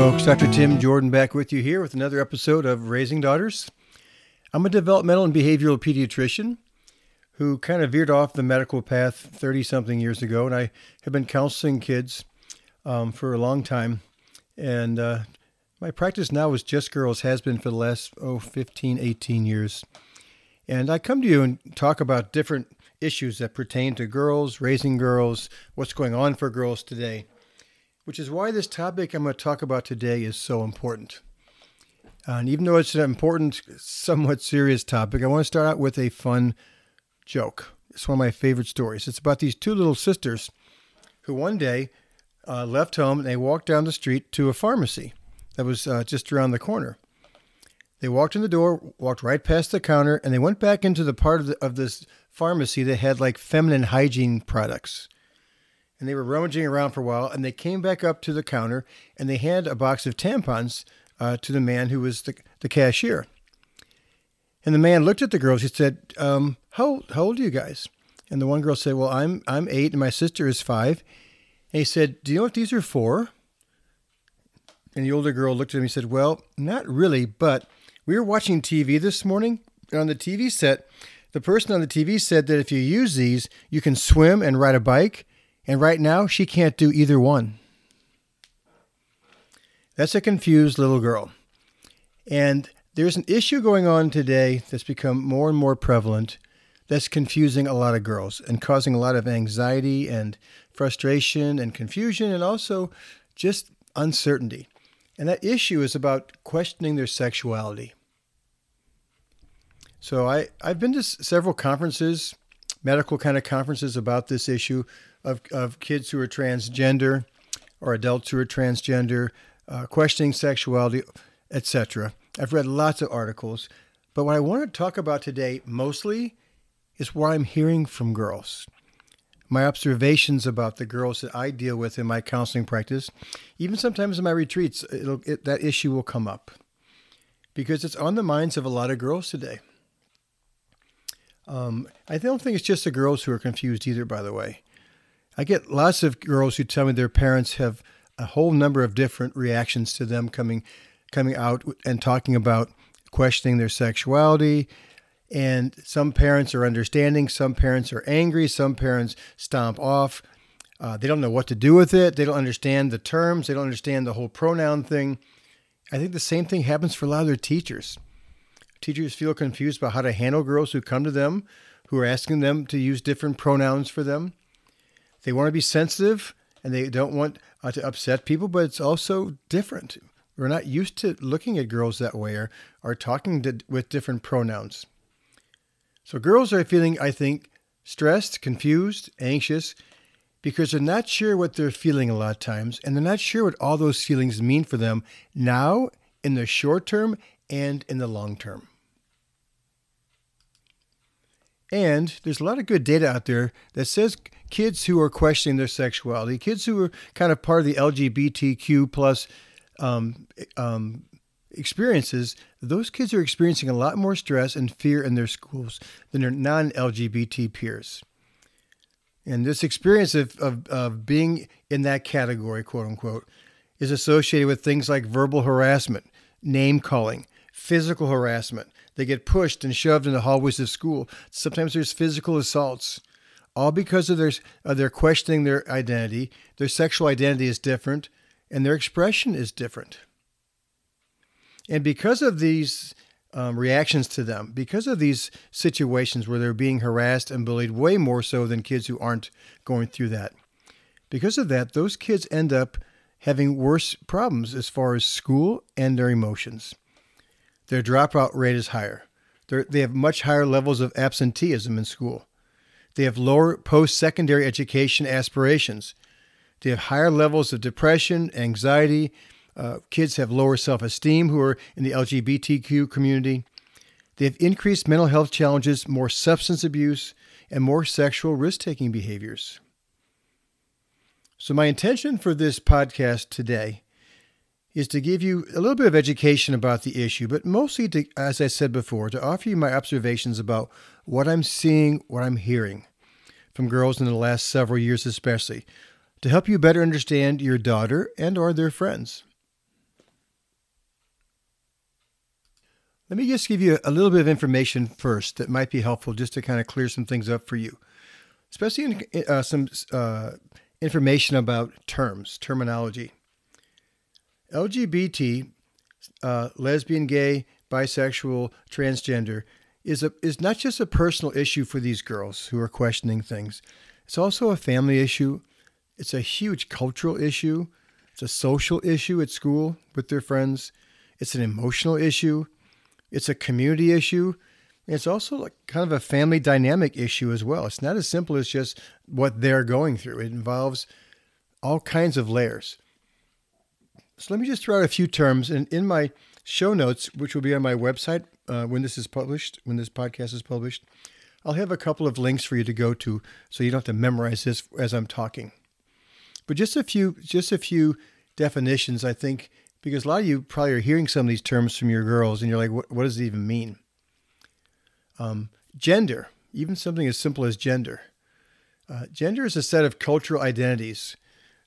Folks, Dr. Tim Jordan back with you here with another episode of Raising Daughters. I'm a developmental and behavioral pediatrician who kind of veered off the medical path 30 something years ago, and I have been counseling kids um, for a long time. And uh, my practice now is just girls, has been for the last, oh, 15, 18 years. And I come to you and talk about different issues that pertain to girls, raising girls, what's going on for girls today which is why this topic I'm going to talk about today is so important. and even though it's an important, somewhat serious topic, I want to start out with a fun joke. It's one of my favorite stories. It's about these two little sisters who one day uh, left home and they walked down the street to a pharmacy that was uh, just around the corner. They walked in the door, walked right past the counter, and they went back into the part of, the, of this pharmacy that had like feminine hygiene products and they were rummaging around for a while, and they came back up to the counter and they handed a box of tampons uh, to the man who was the, the cashier. And the man looked at the girls. He said, um, "How how old are you guys?" And the one girl said, "Well, I'm I'm eight, and my sister is five. And he said, "Do you know what these are for?" And the older girl looked at him. and said, "Well, not really, but we were watching TV this morning. And on the TV set, the person on the TV said that if you use these, you can swim and ride a bike." And right now, she can't do either one. That's a confused little girl. And there's an issue going on today that's become more and more prevalent that's confusing a lot of girls and causing a lot of anxiety and frustration and confusion and also just uncertainty. And that issue is about questioning their sexuality. So I, I've been to several conferences, medical kind of conferences about this issue of, of kids who are transgender or adults who are transgender, uh, questioning sexuality, etc. I've read lots of articles, but what I want to talk about today mostly is what I'm hearing from girls. My observations about the girls that I deal with in my counseling practice, even sometimes in my retreats, it, that issue will come up because it's on the minds of a lot of girls today. Um, I don't think it's just the girls who are confused either, by the way. I get lots of girls who tell me their parents have a whole number of different reactions to them coming coming out and talking about questioning their sexuality. And some parents are understanding, some parents are angry, some parents stomp off. Uh, they don't know what to do with it. They don't understand the terms. They don't understand the whole pronoun thing. I think the same thing happens for a lot of their teachers. Teachers feel confused about how to handle girls who come to them, who are asking them to use different pronouns for them. They want to be sensitive and they don't want uh, to upset people, but it's also different. We're not used to looking at girls that way or, or talking to, with different pronouns. So girls are feeling, I think, stressed, confused, anxious, because they're not sure what they're feeling a lot of times, and they're not sure what all those feelings mean for them now, in the short term, and in the long term. And there's a lot of good data out there that says kids who are questioning their sexuality, kids who are kind of part of the LGBTQ plus um, um, experiences, those kids are experiencing a lot more stress and fear in their schools than their non-LGBT peers. And this experience of, of, of being in that category, quote unquote, is associated with things like verbal harassment, name calling, physical harassment. They get pushed and shoved in the hallways of school. Sometimes there's physical assaults all because of their their questioning their identity. Their sexual identity is different, and their expression is different. And because of these um, reactions to them, because of these situations where they're being harassed and bullied, way more so than kids who aren't going through that. Because of that, those kids end up having worse problems as far as school and their emotions. Their dropout rate is higher. They're, they have much higher levels of absenteeism in school. They have lower post secondary education aspirations. They have higher levels of depression, anxiety. Uh, kids have lower self esteem who are in the LGBTQ community. They have increased mental health challenges, more substance abuse, and more sexual risk taking behaviors. So, my intention for this podcast today is to give you a little bit of education about the issue, but mostly, to, as I said before, to offer you my observations about what I'm seeing, what I'm hearing from girls in the last several years, especially, to help you better understand your daughter and or their friends. Let me just give you a little bit of information first that might be helpful just to kind of clear some things up for you, especially in, uh, some uh, information about terms, terminology. LGBT, uh, lesbian, gay, bisexual, transgender, is a is not just a personal issue for these girls who are questioning things. It's also a family issue. It's a huge cultural issue. It's a social issue at school with their friends. It's an emotional issue. It's a community issue. It's also like kind of a family dynamic issue as well. It's not as simple as just what they're going through. It involves all kinds of layers. So let me just throw out a few terms. And in my show notes, which will be on my website uh, when this is published, when this podcast is published, I'll have a couple of links for you to go to, so you don't have to memorize this as I'm talking. But just a few, just a few definitions, I think, because a lot of you probably are hearing some of these terms from your girls, and you're like, what, does it even mean? Um, gender, even something as simple as gender. Uh, gender is a set of cultural identities.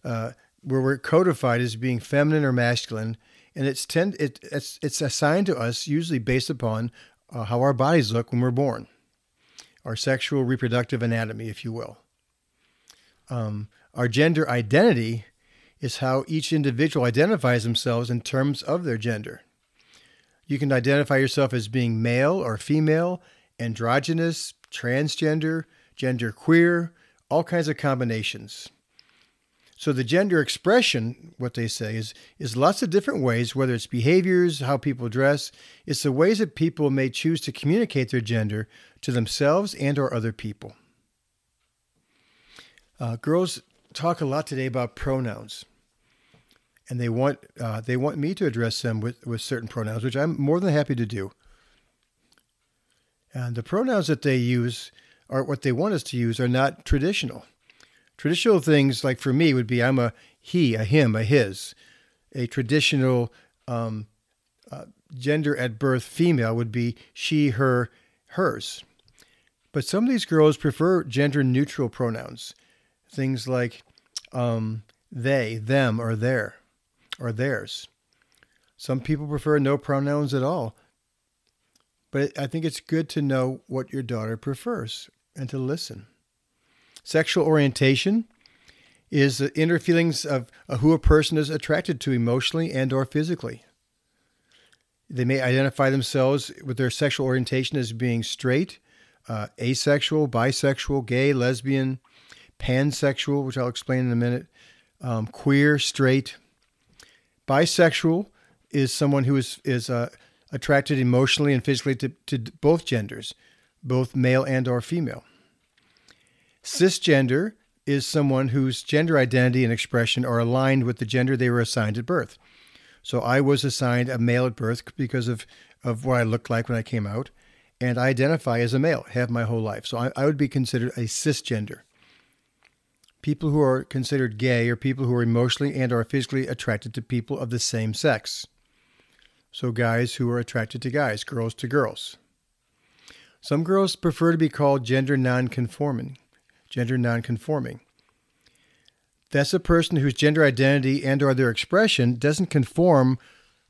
Uh, where we're codified as being feminine or masculine, and it's tend it, it's it's assigned to us usually based upon uh, how our bodies look when we're born, our sexual reproductive anatomy, if you will. Um, our gender identity is how each individual identifies themselves in terms of their gender. You can identify yourself as being male or female, androgynous, transgender, gender queer, all kinds of combinations. So the gender expression, what they say, is is lots of different ways, whether it's behaviors, how people dress, it's the ways that people may choose to communicate their gender to themselves and or other people. Uh, girls talk a lot today about pronouns, and they want uh, they want me to address them with, with certain pronouns, which I'm more than happy to do. And the pronouns that they use are what they want us to use are not traditional. Traditional things, like for me, would be I'm a he, a him, a his. A traditional um, uh, gender at birth female would be she, her, hers. But some of these girls prefer gender neutral pronouns, things like um, they, them, or their, or theirs. Some people prefer no pronouns at all. But I think it's good to know what your daughter prefers and to listen. Sexual orientation is the inner feelings of who a person is attracted to emotionally and or physically. They may identify themselves with their sexual orientation as being straight, uh, asexual, bisexual, gay, lesbian, pansexual, which I'll explain in a minute, um, queer, straight. Bisexual is someone who is is uh, attracted emotionally and physically to, to both genders, both male and or female. Cisgender is someone whose gender identity and expression are aligned with the gender they were assigned at birth. So I was assigned a male at birth because of, of what I looked like when I came out, and I identify as a male, have my whole life. So I, I would be considered a cisgender. People who are considered gay are people who are emotionally and are physically attracted to people of the same sex. So guys who are attracted to guys, girls to girls. Some girls prefer to be called gender nonconforming gender nonconforming. That's a person whose gender identity and or their expression doesn't conform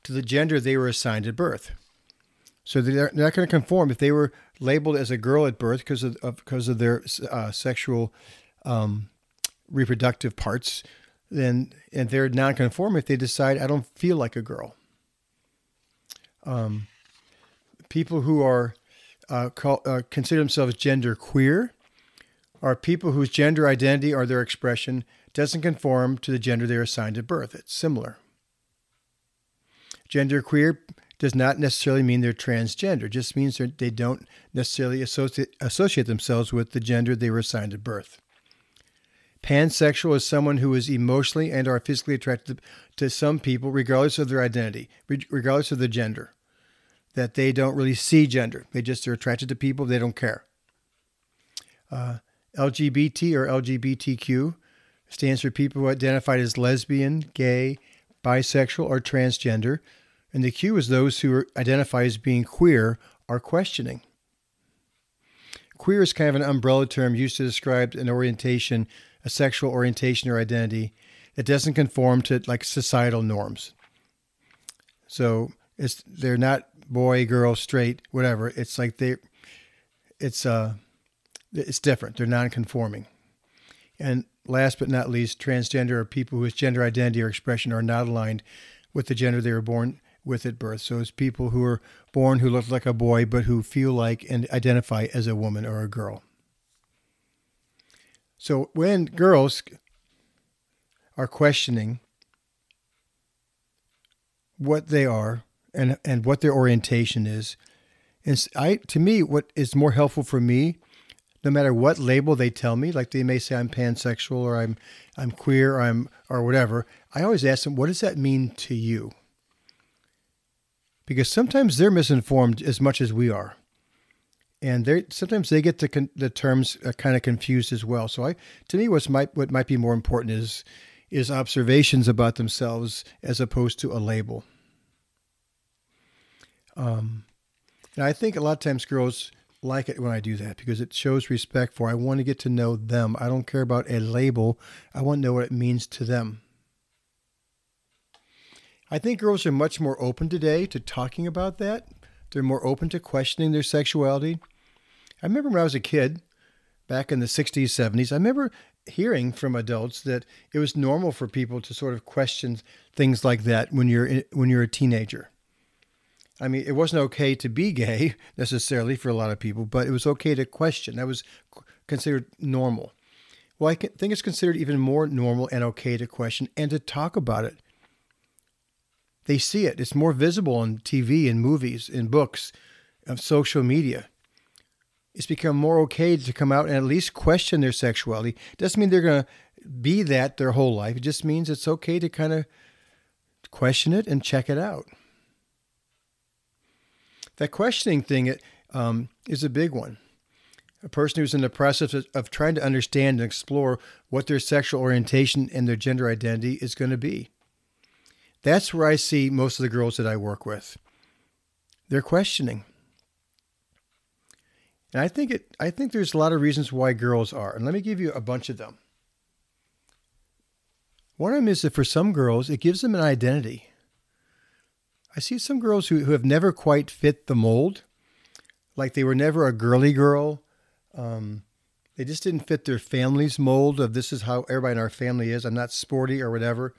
to the gender they were assigned at birth. So they're not going to conform if they were labeled as a girl at birth because of, of because of their uh, sexual um, reproductive parts. Then and they're nonconforming if they decide I don't feel like a girl. Um, people who are uh, call, uh, consider themselves gender queer are people whose gender identity or their expression doesn't conform to the gender they are assigned at birth. It's similar. Gender queer does not necessarily mean they're transgender. It just means that they don't necessarily associate, associate themselves with the gender they were assigned at birth. Pansexual is someone who is emotionally and are physically attracted to some people, regardless of their identity, regardless of the gender. That they don't really see gender. They just are attracted to people. They don't care. Uh, LGBT or LGBTQ stands for people who identify as lesbian, gay, bisexual, or transgender. And the Q is those who identify as being queer or questioning. Queer is kind of an umbrella term used to describe an orientation a sexual orientation or identity that doesn't conform to like societal norms. So it's they're not boy, girl, straight, whatever. It's like they, it's uh, it's different. They're non-conforming. And last but not least, transgender are people whose gender identity or expression are not aligned with the gender they were born with at birth. So it's people who are born who look like a boy but who feel like and identify as a woman or a girl. So when girls are questioning what they are and and what their orientation is, and I to me what is more helpful for me, no matter what label they tell me, like they may say I'm pansexual or I'm I'm queer or I'm or whatever, I always ask them, what does that mean to you? Because sometimes they're misinformed as much as we are and they sometimes they get the con- the terms uh, kind of confused as well. So I, to me, what's might what might be more important is is observations about themselves as opposed to a label. Um, and I think a lot of times girls like it when I do that because it shows respect for. I want to get to know them. I don't care about a label. I want to know what it means to them. I think girls are much more open today to talking about that. They're more open to questioning their sexuality. I remember when I was a kid, back in the 60s, 70s, I remember hearing from adults that it was normal for people to sort of question things like that when you're when you're a teenager. I mean, it wasn't okay to be gay necessarily for a lot of people, but it was okay to question. That was considered normal. Well, I think it's considered even more normal and okay to question and to talk about it. They see it. It's more visible on TV and movies, in books, of social media it's become more okay to come out and at least question their sexuality. It Doesn't mean they're going to be that their whole life. It just means it's okay to kind of question it and check it out. That questioning thing um, is a big one. A person who's in the process of, trying to understand and explore what their sexual orientation and their gender identity is going to be. That's where I see most of the girls that I work with. They're questioning. And I think it I think there's a lot of reasons why girls are. And let me give you a bunch of them. One of them is that for some girls, it gives them an identity. I see some girls who, who have never quite fit the mold, like they were never a girly girl. Um, they just didn't fit their family's mold of this is how everybody in our family is. I'm not sporty or whatever.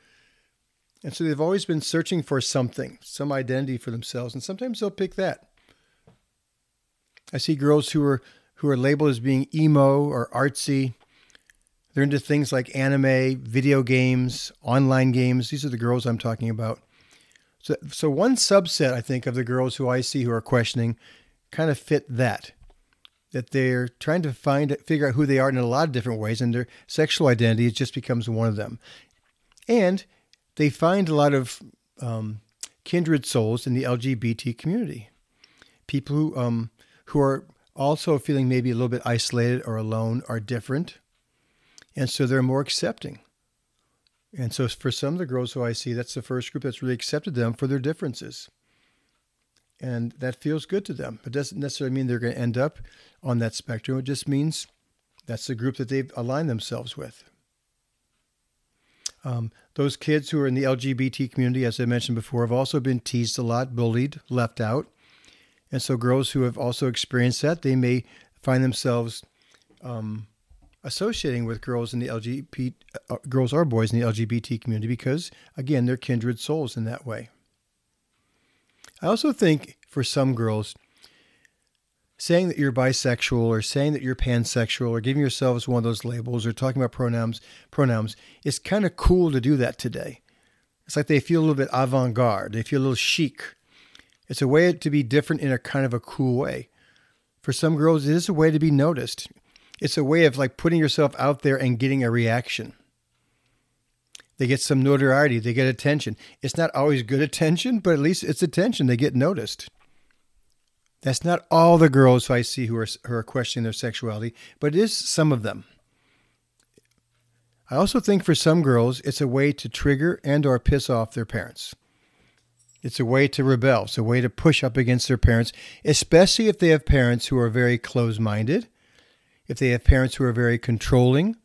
And so they've always been searching for something, some identity for themselves. And sometimes they'll pick that. I see girls who are who are labeled as being emo or artsy. They're into things like anime, video games, online games. These are the girls I'm talking about. So, so one subset, I think, of the girls who I see who are questioning kind of fit that. That they're trying to find, figure out who they are in a lot of different ways, and their sexual identity just becomes one of them. And they find a lot of um, kindred souls in the LGBT community. People who um, who are also feeling maybe a little bit isolated or alone are different. And so they're more accepting. And so for some of the girls who I see, that's the first group that's really accepted them for their differences. And that feels good to them. It doesn't necessarily mean they're going to end up on that spectrum. It just means that's the group that they've aligned themselves with. Um, those kids who are in the LGBT community, as I mentioned before, have also been teased a lot, bullied, left out. And so, girls who have also experienced that, they may find themselves um, associating with girls in the LGBT, uh, girls or boys in the LGBT community because, again, they're kindred souls in that way. I also think for some girls, saying that you're bisexual or saying that you're pansexual or giving yourselves one of those labels or talking about pronouns pronouns it's kind of cool to do that today it's like they feel a little bit avant-garde they feel a little chic It's a way to be different in a kind of a cool way. For some girls, it is a way to be noticed. It's a way of like putting yourself out there and getting a reaction. They get some notoriety, they get attention. It's not always good attention, but at least it's attention. They get noticed. That's not all the girls I see who are, who are questioning their sexuality, but it is some of them. I also think for some girls, it's a way to trigger and or piss off their parents. It's a way to rebel. It's a way to push up against their parents, especially if they have parents who are very close-minded, if they have parents who are very controlling,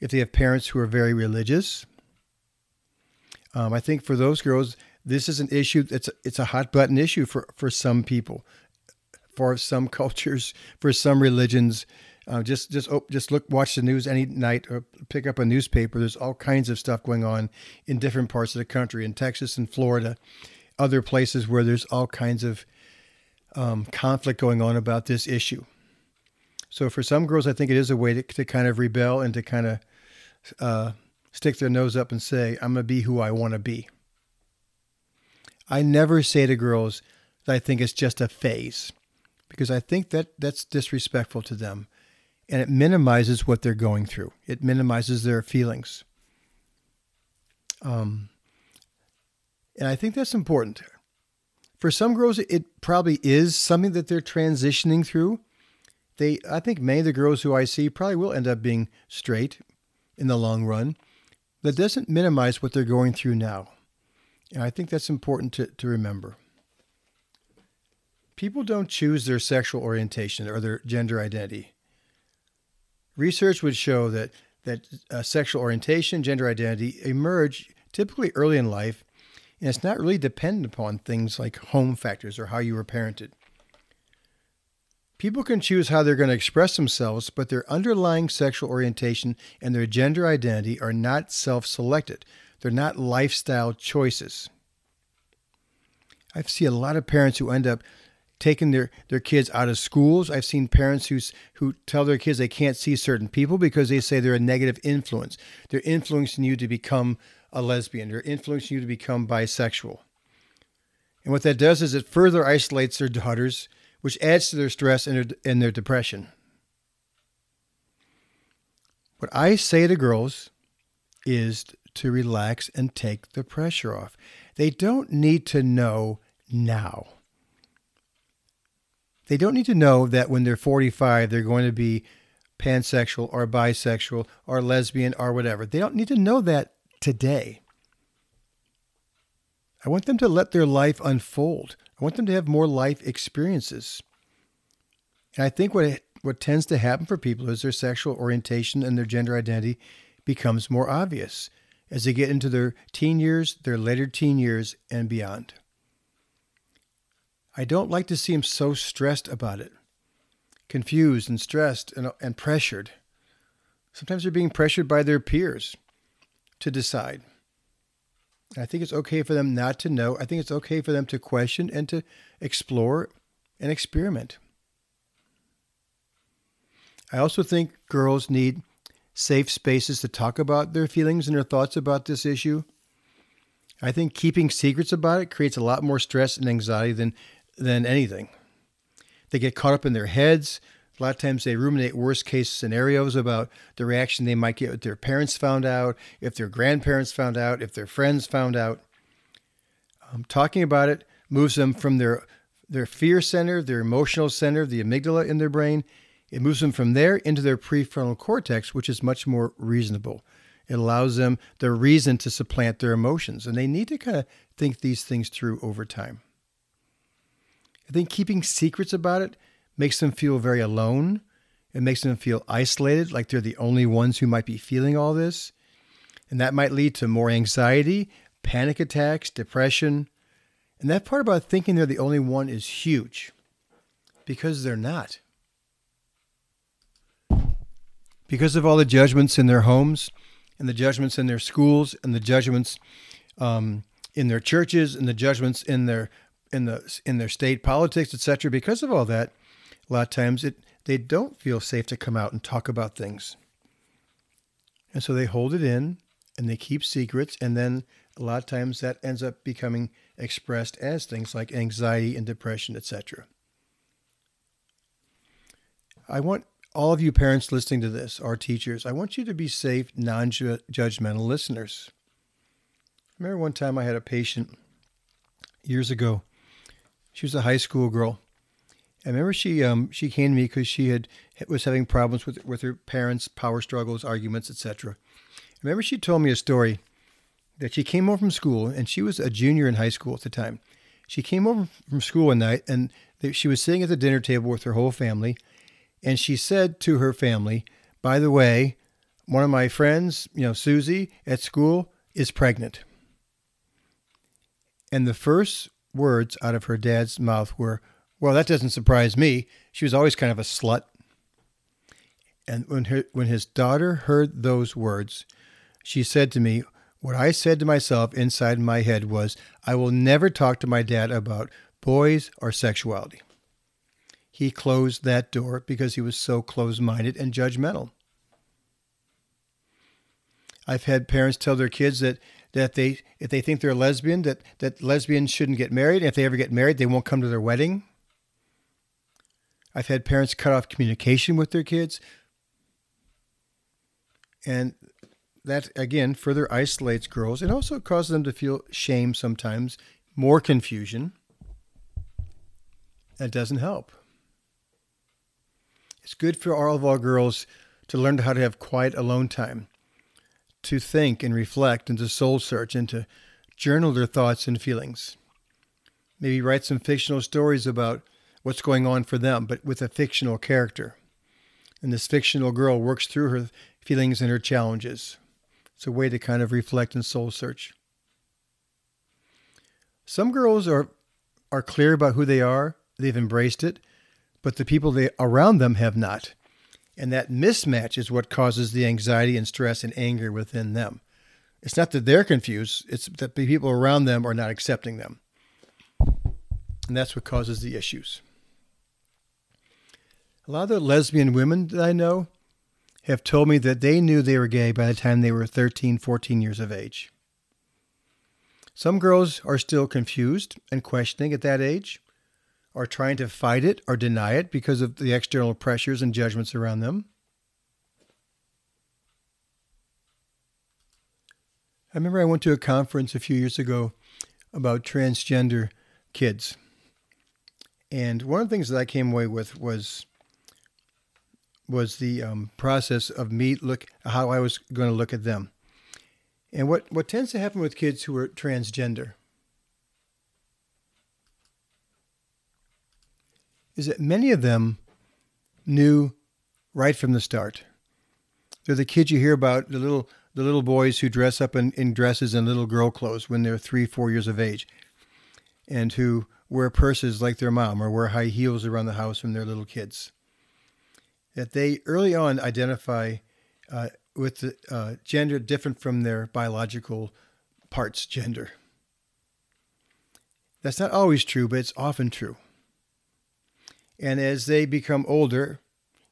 if they have parents who are very religious. Um, I think for those girls, this is an issue. A, it's a hot button issue for for some people, for some cultures, for some religions. Uh, just just oh, just look, watch the news any night, or pick up a newspaper. There's all kinds of stuff going on in different parts of the country, in Texas and Florida, other places where there's all kinds of um, conflict going on about this issue. So for some girls, I think it is a way to, to kind of rebel and to kind of uh, stick their nose up and say, "I'm gonna be who I want to be." I never say to girls that I think it's just a phase, because I think that that's disrespectful to them and it minimizes what they're going through. It minimizes their feelings. Um, and I think that's important. For some girls, it probably is something that they're transitioning through. They, I think many of the girls who I see probably will end up being straight in the long run. That doesn't minimize what they're going through now. And I think that's important to, to remember. People don't choose their sexual orientation or their gender identity. Research would show that that uh, sexual orientation, gender identity emerge typically early in life, and it's not really dependent upon things like home factors or how you were parented. People can choose how they're going to express themselves, but their underlying sexual orientation and their gender identity are not self selected. They're not lifestyle choices. I see a lot of parents who end up taking their, their kids out of schools. I've seen parents who, who tell their kids they can't see certain people because they say they're a negative influence. They're influencing you to become a lesbian, they're influencing you to become bisexual. And what that does is it further isolates their daughters, which adds to their stress and their, and their depression. What I say to girls is to relax and take the pressure off. They don't need to know now. They don't need to know that when they're 45, they're going to be pansexual or bisexual or lesbian or whatever. They don't need to know that today. I want them to let their life unfold. I want them to have more life experiences. And I think what what tends to happen for people is their sexual orientation and their gender identity becomes more obvious as they get into their teen years, their later teen years, and beyond. I don't like to see them so stressed about it, confused and stressed and, and pressured. Sometimes they're being pressured by their peers to decide. I think it's okay for them not to know. I think it's okay for them to question and to explore and experiment. I also think girls need safe spaces to talk about their feelings and their thoughts about this issue. I think keeping secrets about it creates a lot more stress and anxiety than than anything. They get caught up in their heads. A lot of times they ruminate worst case scenarios about the reaction they might get if their parents found out, if their grandparents found out, if their friends found out. Um, talking about it moves them from their their fear center, their emotional center, the amygdala in their brain. It moves them from there into their prefrontal cortex, which is much more reasonable. It allows them the reason to supplant their emotions, and they need to kind of think these things through over time. I think keeping secrets about it makes them feel very alone. It makes them feel isolated, like they're the only ones who might be feeling all this. And that might lead to more anxiety, panic attacks, depression. And that part about thinking they're the only one is huge because they're not. Because of all the judgments in their homes, and the judgments in their schools, and the judgments um, in their churches, and the judgments in their in the in their state politics, etc. Because of all that, a lot of times it they don't feel safe to come out and talk about things, and so they hold it in and they keep secrets, and then a lot of times that ends up becoming expressed as things like anxiety and depression, etc. I want all of you parents listening to this, our teachers, I want you to be safe, non judgmental listeners. I remember one time I had a patient years ago. She was a high school girl. I remember she um, she came to me because she had was having problems with with her parents, power struggles, arguments, etc. I remember she told me a story that she came home from school and she was a junior in high school at the time. She came home from school one night and she was sitting at the dinner table with her whole family and she said to her family, by the way, one of my friends, you know, Susie at school is pregnant. And the first words out of her dad's mouth were, well, that doesn't surprise me. She was always kind of a slut. And when her, when his daughter heard those words, she said to me, what I said to myself inside my head was, I will never talk to my dad about boys or sexuality he closed that door because he was so close minded and judgmental. I've had parents tell their kids that, that they if they think they're a lesbian, that, that lesbians shouldn't get married. If they ever get married, they won't come to their wedding. I've had parents cut off communication with their kids. And that, again, further isolates girls and also causes them to feel shame sometimes, more confusion. That doesn't help. It's good for all of our girls to learn how to have quiet alone time, to think and reflect and to soul search and to journal their thoughts and feelings. Maybe write some fictional stories about what's going on for them, but with a fictional character. And this fictional girl works through her feelings and her challenges. It's a way to kind of reflect and soul search. Some girls are are clear about who they are, they've embraced it, but the people they, around them have not. And that mismatch is what causes the anxiety and stress and anger within them. It's not that they're confused, it's that the people around them are not accepting them. And that's what causes the issues. A lot of the lesbian women that I know have told me that they knew they were gay by the time they were 13, 14 years of age. Some girls are still confused and questioning at that age are trying to fight it or deny it because of the external pressures and judgments around them. I remember I went to a conference a few years ago about transgender kids. And one of the things that I came away with was was the um, process of me look how I was going to look at them. And what, what tends to happen with kids who are transgender is that many of them knew right from the start. They're the kids you hear about, the little the little boys who dress up in, in dresses and little girl clothes when they're three, four years of age, and who wear purses like their mom or wear high heels around the house when they're little kids. That they early on identify uh, with the uh, gender different from their biological parts gender. That's not always true, but it's often true. And as they become older,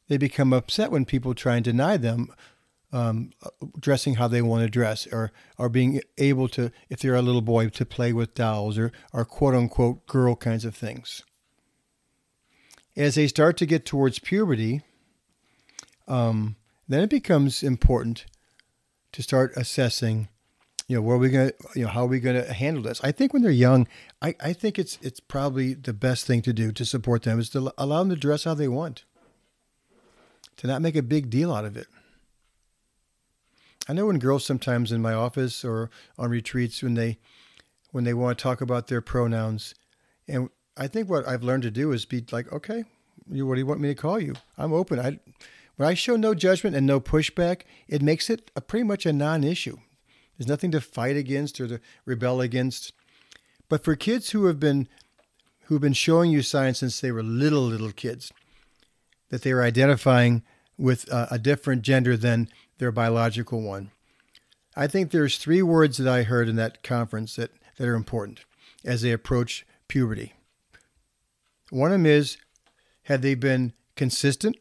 they become upset when people try and deny them um, dressing how they want to dress or, or being able to, if they're a little boy, to play with dolls or, or quote unquote girl kinds of things. As they start to get towards puberty, um, then it becomes important to start assessing you know, where are we going to, you know, how are we going to handle this? I think when they're young, I, I think it's it's probably the best thing to do to support them is to allow them to dress how they want, to not make a big deal out of it. I know when girls sometimes in my office or on retreats when they when they want to talk about their pronouns, and I think what I've learned to do is be like, okay, you, what do you want me to call you? I'm open. I when I show no judgment and no pushback, it makes it a, pretty much a non-issue. There's nothing to fight against or to rebel against. But for kids who have been who've been showing you signs since they were little little kids that they are identifying with a, a different gender than their biological one. I think there's three words that I heard in that conference that, that are important as they approach puberty. One of them is had they been consistent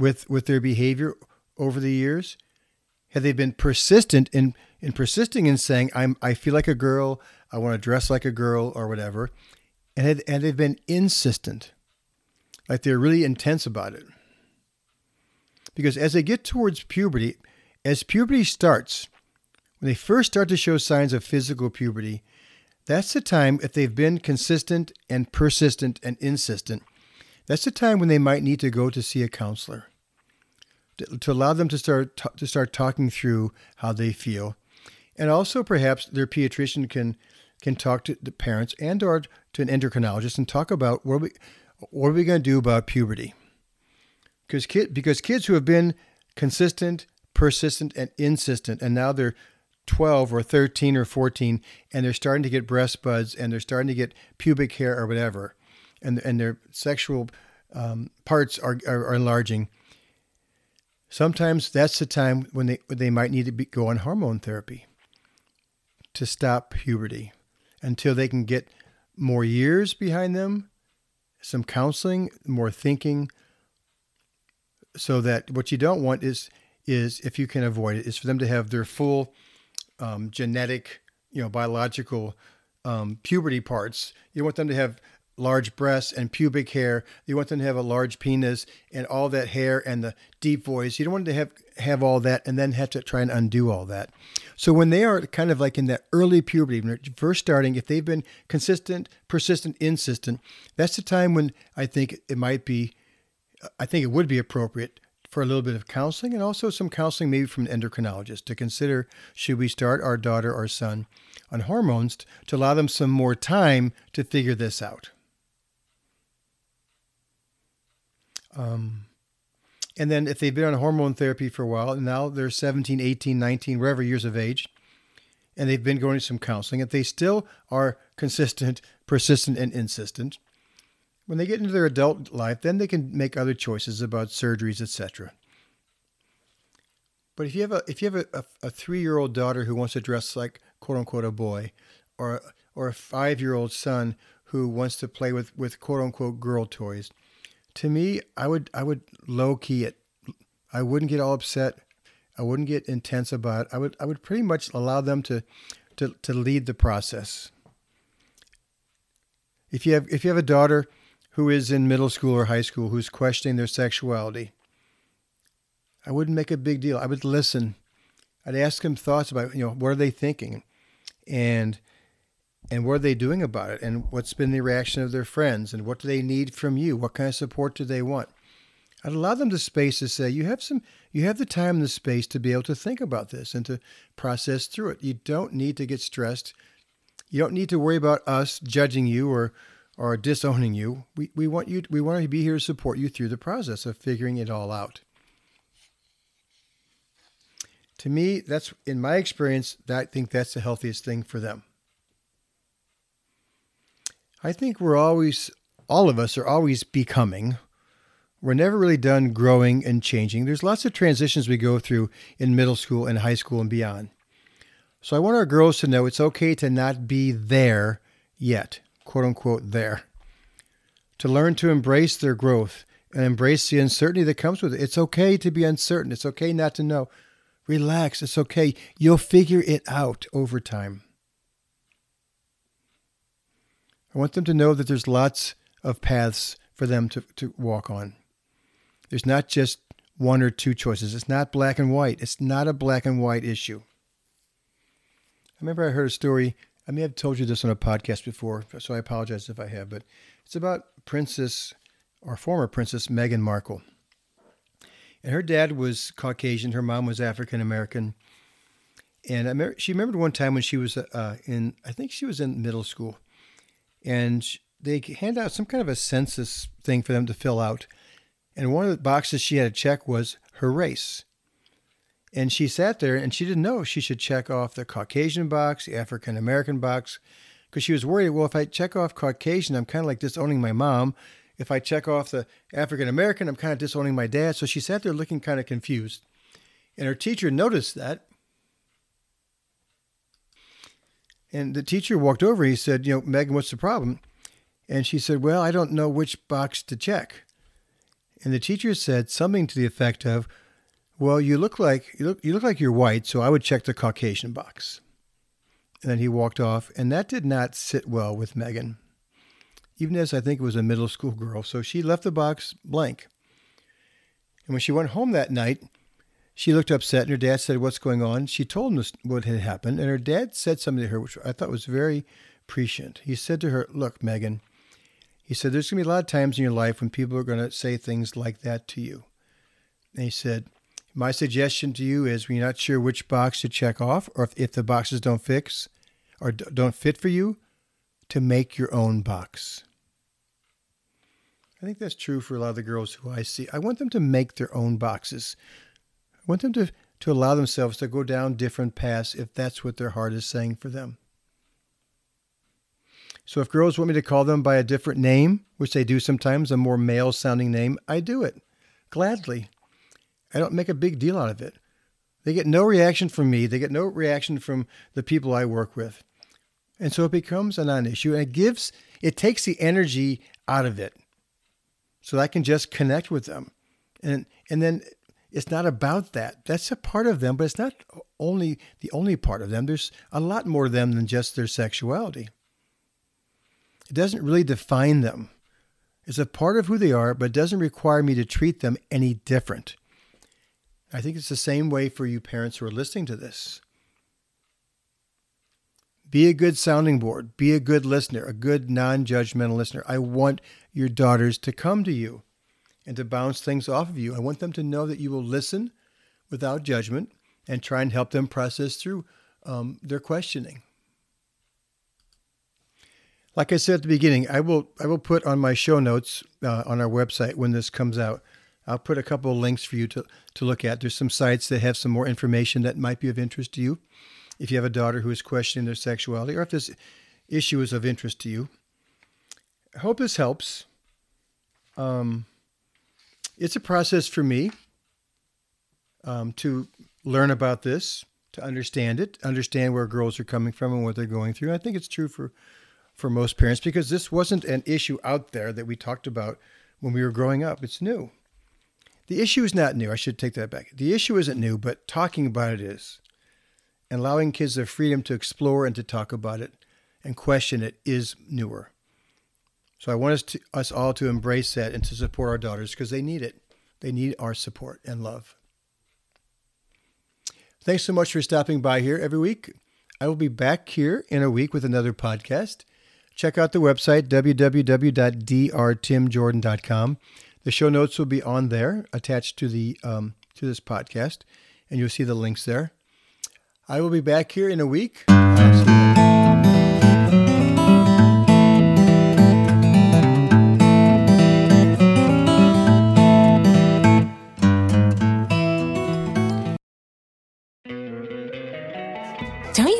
with with their behavior over the years? Have they been persistent in, in persisting in saying, I'm, I feel like a girl, I want to dress like a girl, or whatever? And, had, and they've been insistent, like they're really intense about it. Because as they get towards puberty, as puberty starts, when they first start to show signs of physical puberty, that's the time, if they've been consistent and persistent and insistent, that's the time when they might need to go to see a counselor to, allow them to start to start talking through how they feel, and also perhaps their pediatrician can can talk to the parents and or to an endocrinologist and talk about what are we what are we going to do about puberty. Because kid because kids who have been consistent, persistent, and insistent, and now they're 12 or 13 or 14 and they're starting to get breast buds and they're starting to get pubic hair or whatever and, and their sexual um, parts are, are, are, enlarging sometimes that's the time when they, when they might need to be, go on hormone therapy to stop puberty until they can get more years behind them some counseling more thinking so that what you don't want is is if you can avoid it is for them to have their full um, genetic you know biological um, puberty parts. You want them to have large breasts and pubic hair. You want them to have a large penis and all that hair and the deep voice. You don't want them to have have all that and then have to try and undo all that. So when they are kind of like in that early puberty when they're first starting if they've been consistent persistent insistent that's the time when i think it might be I think it would be appropriate for a little bit of counseling and also some counseling maybe from an endocrinologist to consider should we start our daughter or son on hormones to allow them some more time to figure this out. Um, and then if they've been on hormone therapy for a while, and now they're 17, 18, 19, wherever years of age, and they've been going to some counseling, if they still are consistent, persistent, and insistent, when they get into their adult life, then they can make other choices about surgeries, etc. But if you have a if you have a, a, a three year old daughter who wants to dress like quote unquote a boy, or or a five year old son who wants to play with, with quote unquote girl toys, to me I would I would low key it. I wouldn't get all upset. I wouldn't get intense about it. I would I would pretty much allow them to to, to lead the process. If you have if you have a daughter who is in middle school or high school who's questioning their sexuality. I wouldn't make a big deal. I would listen. I'd ask them thoughts about, you know, what are they thinking? And and what are they doing about it? And what's been the reaction of their friends? And what do they need from you? What kind of support do they want? I'd allow them the space to say, you have some you have the time and the space to be able to think about this and to process through it. You don't need to get stressed. You don't need to worry about us judging you or or disowning you. We, we want you we want to be here to support you through the process of figuring it all out. To me, that's in my experience, that, I think that's the healthiest thing for them. I think we're always all of us are always becoming. We're never really done growing and changing. There's lots of transitions we go through in middle school and high school and beyond. So I want our girls to know it's okay to not be there yet quote unquote, there. To learn to embrace their growth and embrace the uncertainty that comes with it. It's okay to be uncertain. It's okay not to know. Relax. It's okay. You'll figure it out over time. I want them to know that there's lots of paths for them to, to walk on. There's not just one or two choices. It's not black and white. It's not a black and white issue. I remember I heard a story I may have told you this on a podcast before, so I apologize if I have, but it's about Princess or former Princess Meghan Markle. And her dad was Caucasian, her mom was African American. And I remember, she remembered one time when she was uh, in, I think she was in middle school, and they hand out some kind of a census thing for them to fill out. And one of the boxes she had to check was her race. And she sat there and she didn't know if she should check off the Caucasian box, the African American box, because she was worried, well, if I check off Caucasian, I'm kind of like disowning my mom. If I check off the African American, I'm kind of disowning my dad. So she sat there looking kind of confused. And her teacher noticed that. And the teacher walked over. He said, You know, Meghan, what's the problem? And she said, Well, I don't know which box to check. And the teacher said something to the effect of, Well, you look like you look you look like you're white, so I would check the Caucasian box. And then he walked off, and that did not sit well with Meghan. Even as I think it was a middle school girl, so she left the box blank. And when she went home that night, she looked upset, and her dad said, What's going on? She told him what had happened, and her dad said something to her, which I thought was very prescient. He said to her, Look, Meghan, he said, There's going to be a lot of times in your life when people are going to say things like that to you. And he said, My suggestion to you is when you're not sure which box to check off, or if, if the boxes don't fix or don't fit for you, to make your own box. I think that's true for a lot of the girls who I see. I want them to make their own boxes want them to, to allow themselves to go down different paths if that's what their heart is saying for them. So if girls want me to call them by a different name, which they do sometimes, a more male sounding name, I do it gladly. I don't make a big deal out of it. They get no reaction from me, they get no reaction from the people I work with. And so it becomes a non issue and it gives, it takes the energy out of it so I can just connect with them. And, and then it's not about that. That's a part of them, but it's not only the only part of them. There's a lot more of them than just their sexuality. It doesn't really define them. It's a part of who they are, but it doesn't require me to treat them any different. I think it's the same way for you parents who are listening to this. Be a good sounding board. Be a good listener, a good non judgmental listener. I want your daughters to come to you and to bounce things off of you. I want them to know that you will listen without judgment and try and help them process through um, their questioning. Like I said at the beginning, I will I will put on my show notes uh, on our website when this comes out. I'll put a couple of links for you to, to look at. There's some sites that have some more information that might be of interest to you. If you have a daughter who is questioning their sexuality, or if this issue is of interest to you, I hope this helps. Um, it's a process for me um, to learn about this, to understand it, understand where girls are coming from and what they're going through. I think it's true for for most parents because this wasn't an issue out there that we talked about when we were growing up. It's new. The issue is not new. I should take that back. The issue isn't new, but talking about it is. And allowing kids the freedom to explore and to talk about it and question it is newer. So I want us to, us all to embrace that and to support our daughters because they need it. They need our support and love. Thanks so much for stopping by here every week. I will be back here in a week with another podcast. Check out the website www.drtimjordan.com. The show notes will be on there, attached to the um, to this podcast, and you'll see the links there. I will be back here in a week.